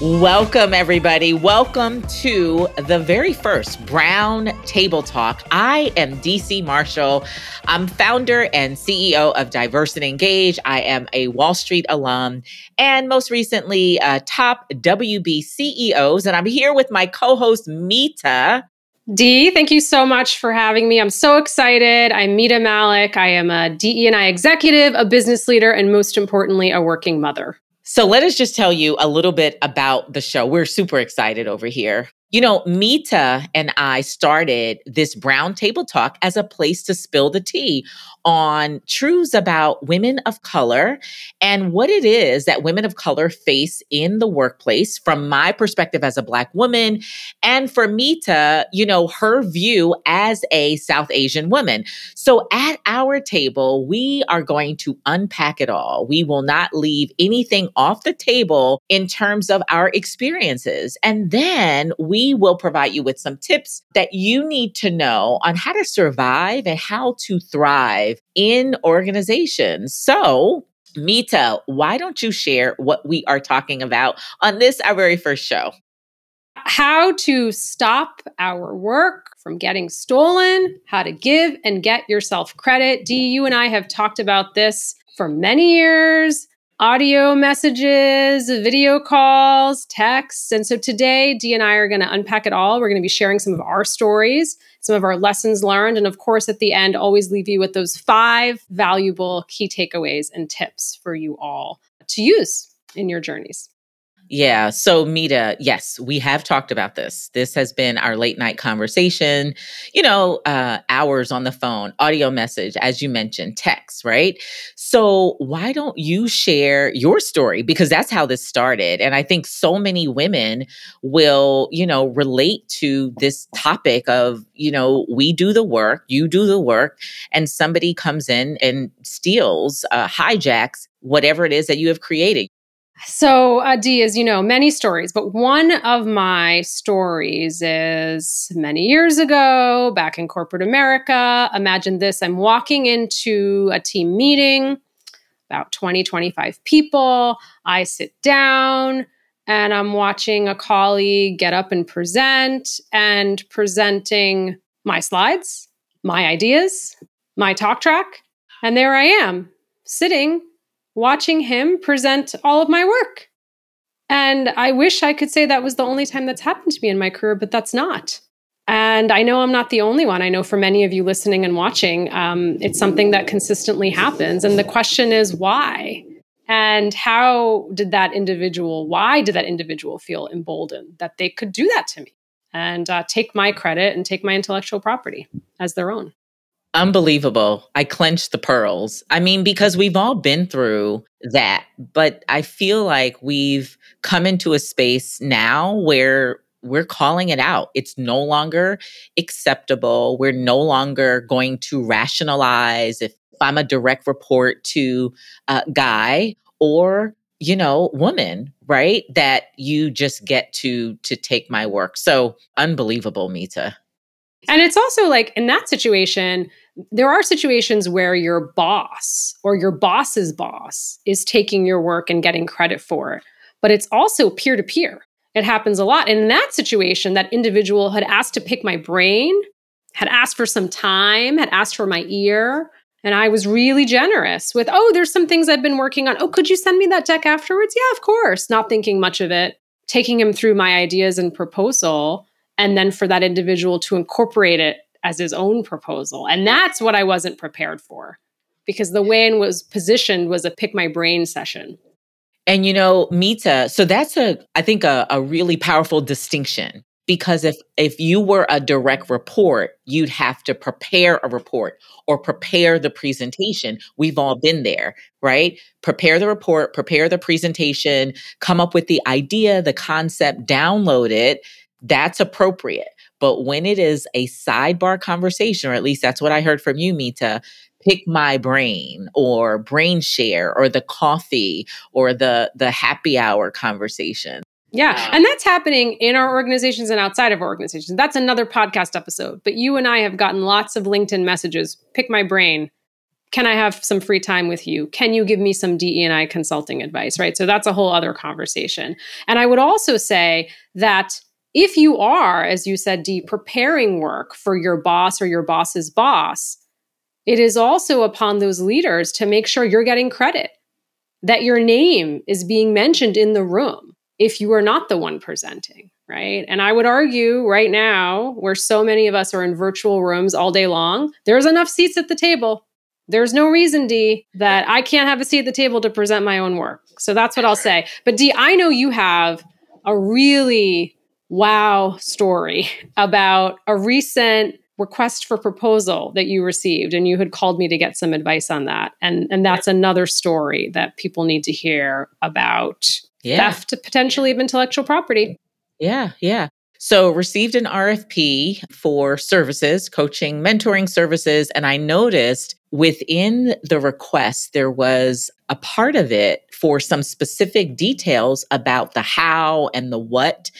Welcome, everybody. Welcome to the very first Brown Table Talk. I am Dee C. Marshall. I'm founder and CEO of Diversity Engage. I am a Wall Street alum and most recently, uh, top WB CEOs. And I'm here with my co host, Mita. Dee, thank you so much for having me. I'm so excited. I'm Mita Mallick. I am a DE&I executive, a business leader, and most importantly, a working mother. So let us just tell you a little bit about the show. We're super excited over here. You know, Mita and I started this Brown Table Talk as a place to spill the tea on truths about women of color and what it is that women of color face in the workplace from my perspective as a Black woman, and for Mita, you know, her view as a South Asian woman. So at our table, we are going to unpack it all. We will not leave anything off the table in terms of our experiences. And then we we will provide you with some tips that you need to know on how to survive and how to thrive in organizations. So, Mita, why don't you share what we are talking about on this, our very first show? How to stop our work from getting stolen, how to give and get yourself credit. Dee, you and I have talked about this for many years audio messages, video calls, texts. And so today, Dee and I are going to unpack it all. We're going to be sharing some of our stories, some of our lessons learned. And of course, at the end, always leave you with those five valuable key takeaways and tips for you all to use in your journeys. Yeah. So, Mita, yes, we have talked about this. This has been our late night conversation, you know, uh, hours on the phone, audio message, as you mentioned, text, right? So, why don't you share your story? Because that's how this started. And I think so many women will, you know, relate to this topic of, you know, we do the work, you do the work, and somebody comes in and steals, uh, hijacks whatever it is that you have created. So, uh, Dee, as you know, many stories, but one of my stories is many years ago, back in corporate America. Imagine this I'm walking into a team meeting, about 20, 25 people. I sit down and I'm watching a colleague get up and present and presenting my slides, my ideas, my talk track. And there I am, sitting watching him present all of my work. And I wish I could say that was the only time that's happened to me in my career, but that's not. And I know I'm not the only one. I know for many of you listening and watching, um, it's something that consistently happens. And the question is why? And how did that individual, why did that individual feel emboldened that they could do that to me and uh, take my credit and take my intellectual property as their own? Unbelievable. I clenched the pearls. I mean, because we've all been through that, but I feel like we've come into a space now where we're calling it out. It's no longer acceptable. We're no longer going to rationalize if, if I'm a direct report to a guy or you know woman right that you just get to to take my work so unbelievable mita and it's also like in that situation, there are situations where your boss or your boss's boss is taking your work and getting credit for it, but it's also peer to peer. It happens a lot. And in that situation, that individual had asked to pick my brain, had asked for some time, had asked for my ear. And I was really generous with, oh, there's some things I've been working on. Oh, could you send me that deck afterwards? Yeah, of course. Not thinking much of it, taking him through my ideas and proposal and then for that individual to incorporate it as his own proposal. And that's what I wasn't prepared for because the way it was positioned was a pick my brain session. And you know, Mita, so that's a I think a, a really powerful distinction because if if you were a direct report, you'd have to prepare a report or prepare the presentation. We've all been there, right? Prepare the report, prepare the presentation, come up with the idea, the concept, download it, that's appropriate. But when it is a sidebar conversation, or at least that's what I heard from you, Mita, pick my brain or brain share or the coffee or the the happy hour conversation yeah. Um, and that's happening in our organizations and outside of our organizations. That's another podcast episode. But you and I have gotten lots of LinkedIn messages. Pick my brain. Can I have some free time with you? Can you give me some DE&I consulting advice, right? So that's a whole other conversation. And I would also say that if you are, as you said, Dee, preparing work for your boss or your boss's boss, it is also upon those leaders to make sure you're getting credit, that your name is being mentioned in the room if you are not the one presenting, right? And I would argue right now, where so many of us are in virtual rooms all day long, there's enough seats at the table. There's no reason, Dee, that I can't have a seat at the table to present my own work. So that's what I'll say. But Dee, I know you have a really wow story about a recent request for proposal that you received and you had called me to get some advice on that and and that's another story that people need to hear about yeah. theft potentially of intellectual property. Yeah, yeah. So, received an RFP for services, coaching, mentoring services. And I noticed within the request, there was a part of it for some specific details about the how and the what.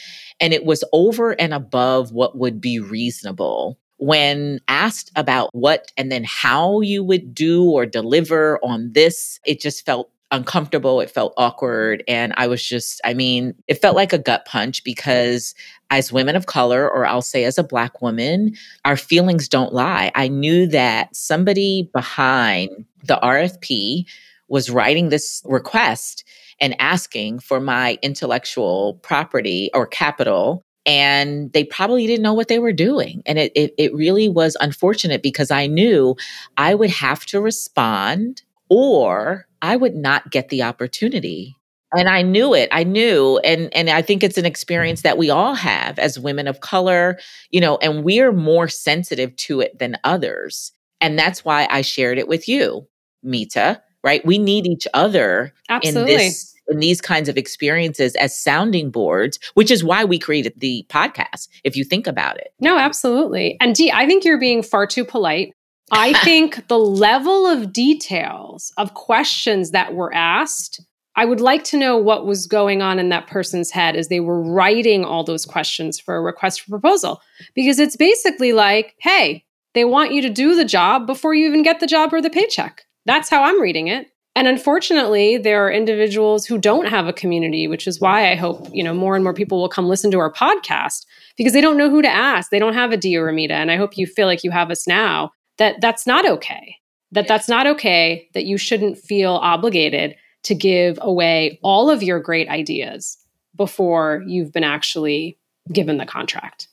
And it was over and above what would be reasonable. When asked about what and then how you would do or deliver on this, it just felt uncomfortable. It felt awkward. And I was just, I mean, it felt like a gut punch because as women of color, or I'll say as a Black woman, our feelings don't lie. I knew that somebody behind the RFP was writing this request and asking for my intellectual property or capital and they probably didn't know what they were doing. And it, it, it, really was unfortunate because I knew I would have to respond or I would not get the opportunity. And I knew it. I knew and and I think it's an experience that we all have as women of color, you know, and we're more sensitive to it than others. And that's why I shared it with you, Mita, right? We need each other Absolutely. in this in these kinds of experiences as sounding boards, which is why we created the podcast, if you think about it. No, absolutely. And Dee, I think you're being far too polite. I think the level of details of questions that were asked, I would like to know what was going on in that person's head as they were writing all those questions for a request for proposal. Because it's basically like, hey, they want you to do the job before you even get the job or the paycheck. That's how I'm reading it. And unfortunately, there are individuals who don't have a community, which is why I hope, you know, more and more people will come listen to our podcast because they don't know who to ask. They don't have a Dee or a Mita. And I hope you feel like you have us now that that's not okay. That that's not okay, that you shouldn't feel obligated to give away all of your great ideas before you've been actually given the contract.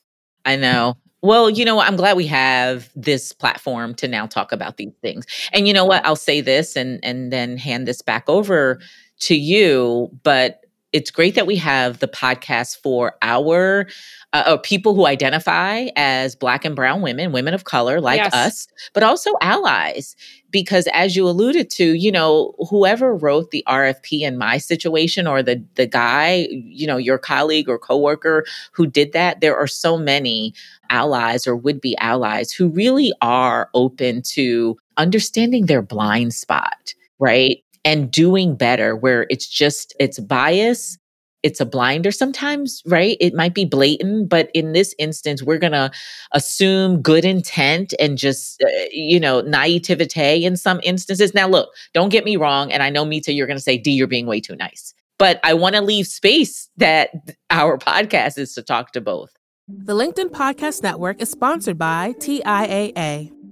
I know. Well, you know, I'm glad we have this platform to now talk about these things. And you know what? I'll say this and and then hand this back over to you, but it's great that we have the podcast for our uh, uh, people who identify as Black and Brown women, women of color like yes. us, but also allies. Because as you alluded to, you know, whoever wrote the RFP in my situation, or the the guy, you know, your colleague or coworker who did that, there are so many allies or would be allies who really are open to understanding their blind spot right and doing better where it's just it's bias it's a blinder sometimes right? It might be blatant but in this instance we're going to assume good intent and just uh, you know naivete in some instances. Now look don't get me wrong and i know mita you're going to say Dee, you're being way too nice. But i want to leave space that our podcast is to talk to both. The linkedin podcast network is sponsored by tiaa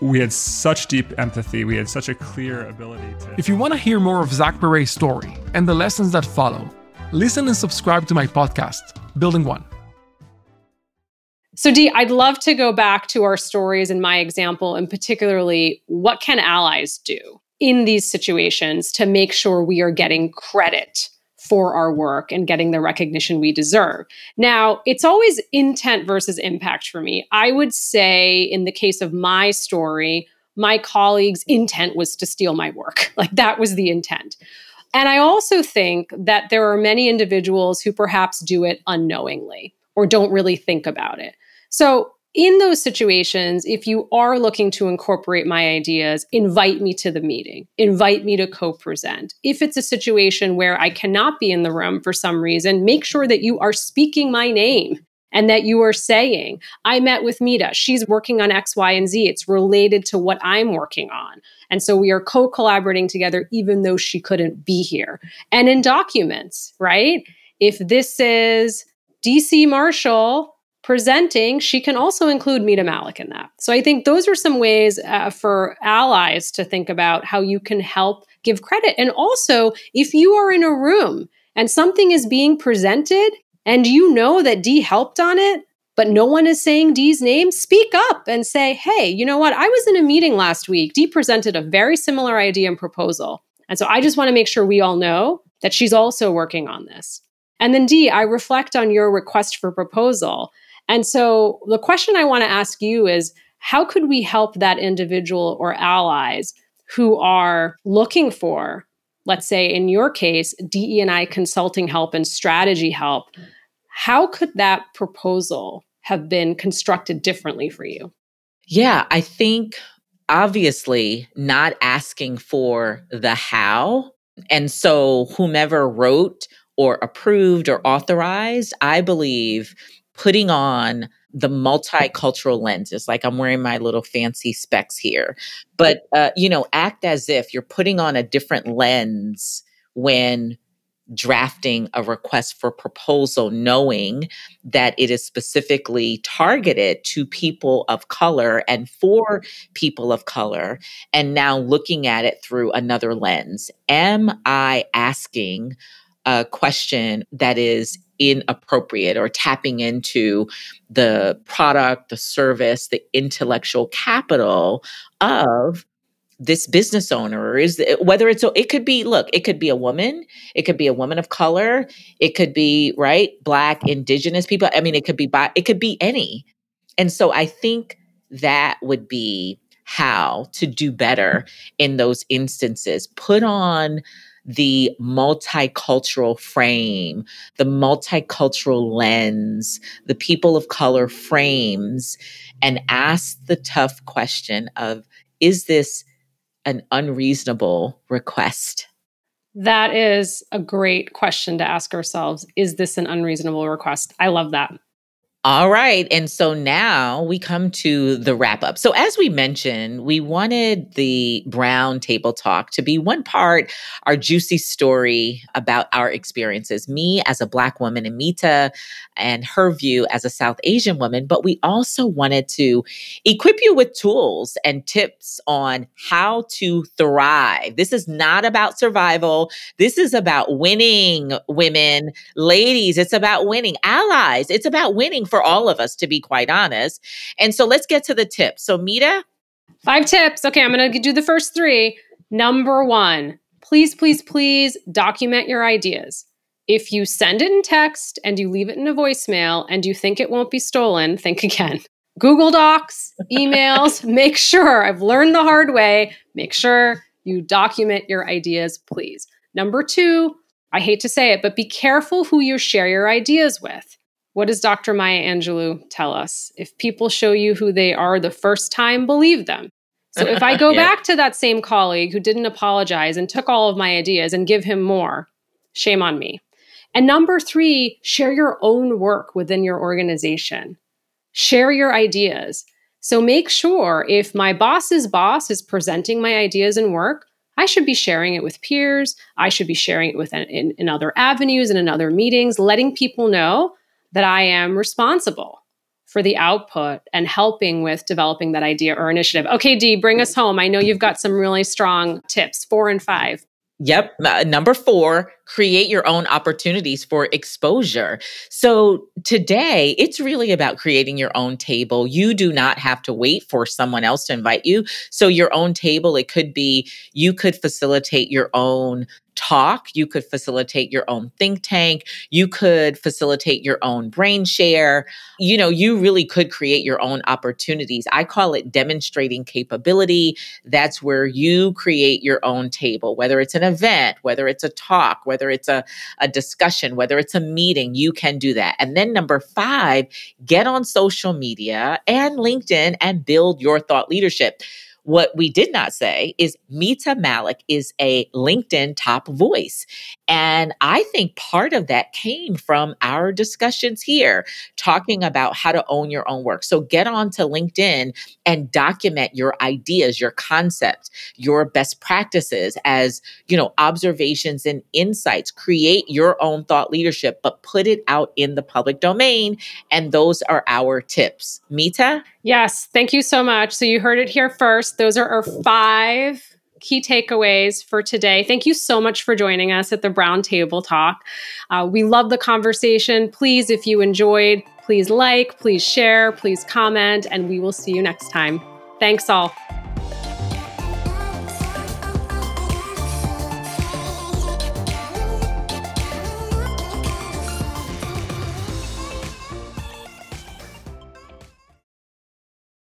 we had such deep empathy. We had such a clear ability to. If you want to hear more of Zach Perret's story and the lessons that follow, listen and subscribe to my podcast, Building One. So, Dee, I'd love to go back to our stories and my example, and particularly what can allies do in these situations to make sure we are getting credit for our work and getting the recognition we deserve. Now, it's always intent versus impact for me. I would say, in the case of my story, my colleagues' intent was to steal my work. Like that was the intent. And I also think that there are many individuals who perhaps do it unknowingly or don't really think about it. So in those situations, if you are looking to incorporate my ideas, invite me to the meeting, invite me to co present. If it's a situation where I cannot be in the room for some reason, make sure that you are speaking my name and that you are saying, I met with Mita. She's working on X, Y, and Z. It's related to what I'm working on. And so we are co collaborating together, even though she couldn't be here. And in documents, right? If this is Dee C. Marshall presenting, she can also include Mita Mallick in that. So I think those are some ways uh, for allies to think about how you can help give credit. And also, if you are in a room and something is being presented and you know that Dee helped on it, but no one is saying Dee's name, speak up and say, hey, you know what? I was in a meeting last week. Dee presented a very similar idea and proposal. And so I just want to make sure we all know that she's also working on this. And then Dee, I reflect on your request for proposal. And so the question I want to ask you is how could we help that individual or allies who are looking for, let's say in your case, DE&I consulting help and strategy help? How could that proposal have been constructed differently for you? Yeah, I think obviously not asking for the how. And so, whomever wrote or approved or authorized, I believe putting on the multicultural lenses like i'm wearing my little fancy specs here. But uh, you know act as if you're putting on a different lens when drafting a request for proposal knowing that it is specifically targeted to people of color and for people of color and now looking at it through another lens. Am i asking a question that is inappropriate or tapping into the product, the service, the intellectual capital of this business owner. Is whether it's it could be look it could be a woman it could be a woman of color it could be right black indigenous people i mean it could be by it could be any. And so i think that would be how to do better in those instances. Put on the multicultural frame, the multicultural lens, the people of color frames, and ask the tough question of is this an unreasonable request? That is a great question to ask ourselves. Is this an unreasonable request? I love that. All right. And so now we come to the wrap up. So, as we mentioned, we wanted the Brown Table Talk to be one part our juicy story about our experiences, me as a Black woman and Mita and her view as a South Asian woman. But we also wanted to equip you with tools and tips on how to thrive. This is not about survival. This is about winning women, ladies. It's about winning allies. It's about winning for all of us, to be quite honest. And so let's get to the tips. So, Mita? Five tips. Okay, I'm going to do the first three. Number one, please, please, please document your ideas. If you send it in text and you leave it in a voicemail and you think it won't be stolen, think again. Google Docs, emails, make sure, I've learned the hard way, make sure you document your ideas, please. Number two, I hate to say it, but be careful who you share your ideas with. What does Dr. Maya Angelou tell us? If people show you who they are the first time, believe them. So if I go yeah. back to that same colleague who didn't apologize and took all of my ideas and give him more, shame on me. And number three, share your own work within your organization. Share your ideas. So make sure if my boss's boss is presenting my ideas and work, I should be sharing it with peers. I should be sharing it with in, in other avenues and in other meetings, letting people know that I am responsible for the output and helping with developing that idea or initiative. Okay, Dee, bring us home. I know you've got some really strong tips, four and five. Yep. Uh, number four, create your own opportunities for exposure. So today, it's really about creating your own table. You do not have to wait for someone else to invite you. So, your own table, it could be you could facilitate your own talk. You could facilitate your own think tank. You could facilitate your own brain share. You know, you really could create your own opportunities. I call it demonstrating capability. That's where you create your own table, whether it's an event, whether it's a talk, whether it's a, a discussion, whether it's a meeting, you can do that. And then number five, get on social media and LinkedIn and build your thought leadership. What we did not say is Mita Mallick is a LinkedIn top voice. And I think part of that came from our discussions here, talking about how to own your own work. So get on to LinkedIn and document your ideas, your concepts, your best practices as, you know, observations and insights. Create your own thought leadership, but put it out in the public domain. And those are our tips. Mita? Yes, thank you so much. So you heard it here first. Those are our five key takeaways for today. Thank you so much for joining us at the Brown Table Talk. Uh, we love the conversation. Please, if you enjoyed, please like, please share, please comment, and we will see you next time. Thanks all.